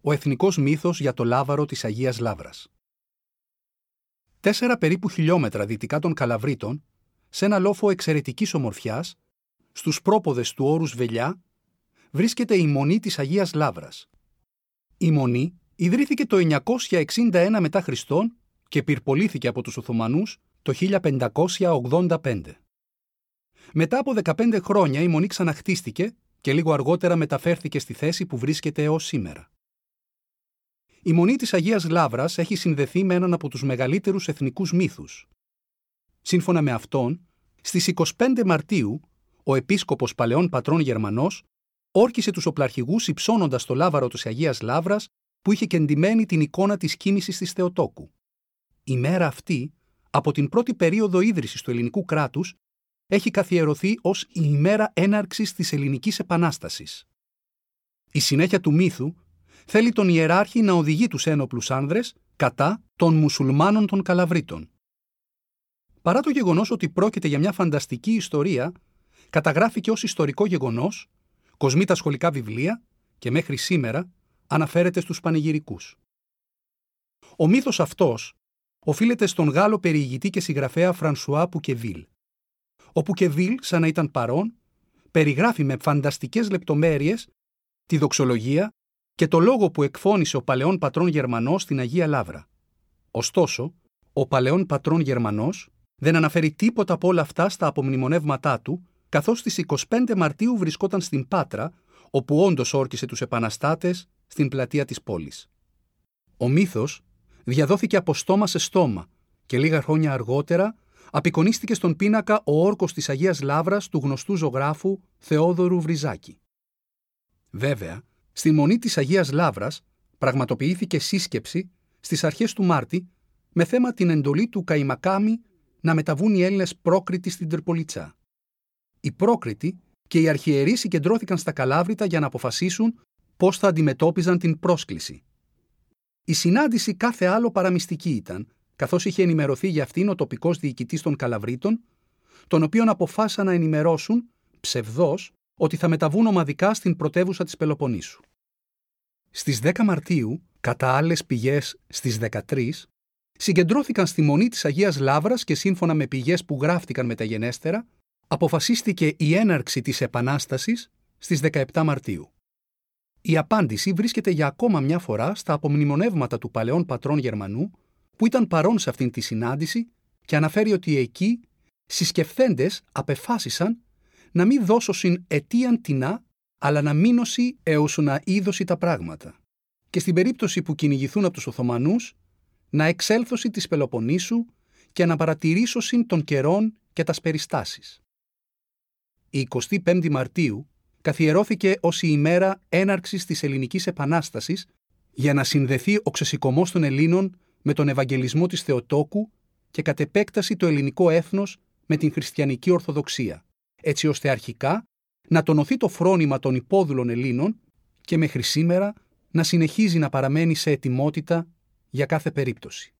ο εθνικός μύθος για το λάβαρο της Αγίας Λάβρας. Τέσσερα περίπου χιλιόμετρα δυτικά των Καλαβρίτων, σε ένα λόφο εξαιρετικής ομορφιάς, στους πρόποδες του όρους Βελιά, βρίσκεται η Μονή της Αγίας Λάβρας. Η Μονή ιδρύθηκε το 961 μετά Χριστόν και πυρπολήθηκε από τους Οθωμανούς το 1585. Μετά από 15 χρόνια η Μονή ξαναχτίστηκε και λίγο αργότερα μεταφέρθηκε στη θέση που βρίσκεται έως σήμερα. Η Μονή της Αγίας Λάβρας έχει συνδεθεί με έναν από τους μεγαλύτερους εθνικούς μύθους. Σύμφωνα με αυτόν, στις 25 Μαρτίου, ο επίσκοπος Παλαιών Πατρών Γερμανός όρκησε τους οπλαρχηγούς υψώνοντας το λάβαρο της Αγίας Λάβρας που είχε κεντυμένη την εικόνα της κίνησης της Θεοτόκου. Η μέρα αυτή, από την πρώτη περίοδο ίδρυσης του ελληνικού κράτους, έχει καθιερωθεί ως η ημέρα έναρξης της ελληνικής επανάστασης. Η συνέχεια του μύθου θέλει τον ιεράρχη να οδηγεί τους ένοπλους άνδρες κατά των μουσουλμάνων των Καλαβρίτων. Παρά το γεγονός ότι πρόκειται για μια φανταστική ιστορία, καταγράφηκε ως ιστορικό γεγονός, κοσμεί τα σχολικά βιβλία και μέχρι σήμερα αναφέρεται στους πανηγυρικούς. Ο μύθος αυτός οφείλεται στον Γάλλο περιηγητή και συγγραφέα Φρανσουά Πουκεβίλ. Ο Πουκεβίλ, σαν να ήταν παρόν, περιγράφει με φανταστικές λεπτομέρειες τη δοξολογία και το λόγο που εκφώνησε ο παλαιόν πατρόν Γερμανός στην Αγία Λάβρα. Ωστόσο, ο παλαιόν πατρόν Γερμανός δεν αναφέρει τίποτα από όλα αυτά στα απομνημονεύματά του, καθώς στις 25 Μαρτίου βρισκόταν στην Πάτρα, όπου όντως όρκησε τους επαναστάτες στην πλατεία της πόλης. Ο μύθος διαδόθηκε από στόμα σε στόμα και λίγα χρόνια αργότερα απεικονίστηκε στον πίνακα ο όρκος της Αγίας Λάβρας του γνωστού ζωγράφου Θεόδωρου Βριζάκη. Βέβαια, στη μονή της Αγίας Λάβρας πραγματοποιήθηκε σύσκεψη στις αρχές του Μάρτη με θέμα την εντολή του Καϊμακάμι να μεταβούν οι Έλληνες πρόκριτοι στην Τρυπολίτσά. Οι πρόκριτοι και οι αρχιερείς συγκεντρώθηκαν στα Καλάβρητα για να αποφασίσουν πώς θα αντιμετώπιζαν την πρόσκληση. Η συνάντηση κάθε άλλο παραμυστική ήταν, καθώς είχε ενημερωθεί για αυτήν ο τοπικός διοικητής των Καλαβρίτων, τον οποίον αποφάσισαν να ενημερώσουν, ψευδός, ότι θα μεταβούν ομαδικά στην πρωτεύουσα της Πελοποννήσου. Στις 10 Μαρτίου, κατά άλλες πηγές στις 13, συγκεντρώθηκαν στη Μονή της Αγίας Λάβρας και σύμφωνα με πηγές που γράφτηκαν μεταγενέστερα, αποφασίστηκε η έναρξη της Επανάστασης στις 17 Μαρτίου. Η απάντηση βρίσκεται για ακόμα μια φορά στα απομνημονεύματα του παλαιών πατρών Γερμανού, που ήταν παρόν σε αυτήν τη συνάντηση και αναφέρει ότι εκεί συσκεφθέντες απεφάσισαν να μην δώσωσιν αιτίαν τεινά, αλλά να μείνωση έως να είδωση τα πράγματα. Και στην περίπτωση που κυνηγηθούν από τους Οθωμανούς, να εξέλθωση της Πελοποννήσου και να παρατηρήσωσιν των καιρών και τας περιστάσεις. Η 25η Μαρτίου καθιερώθηκε ως η ημέρα έναρξης της Ελληνικής Επανάστασης για να συνδεθεί ο ξεσηκωμός των Ελλήνων με τον Ευαγγελισμό της Θεοτόκου και κατ' επέκταση το ελληνικό έθνος με την χριστιανική Ορθοδοξία, έτσι ώστε αρχικά να τονωθεί το φρόνημα των υπόδουλων Ελλήνων και μέχρι σήμερα να συνεχίζει να παραμένει σε ετοιμότητα για κάθε περίπτωση.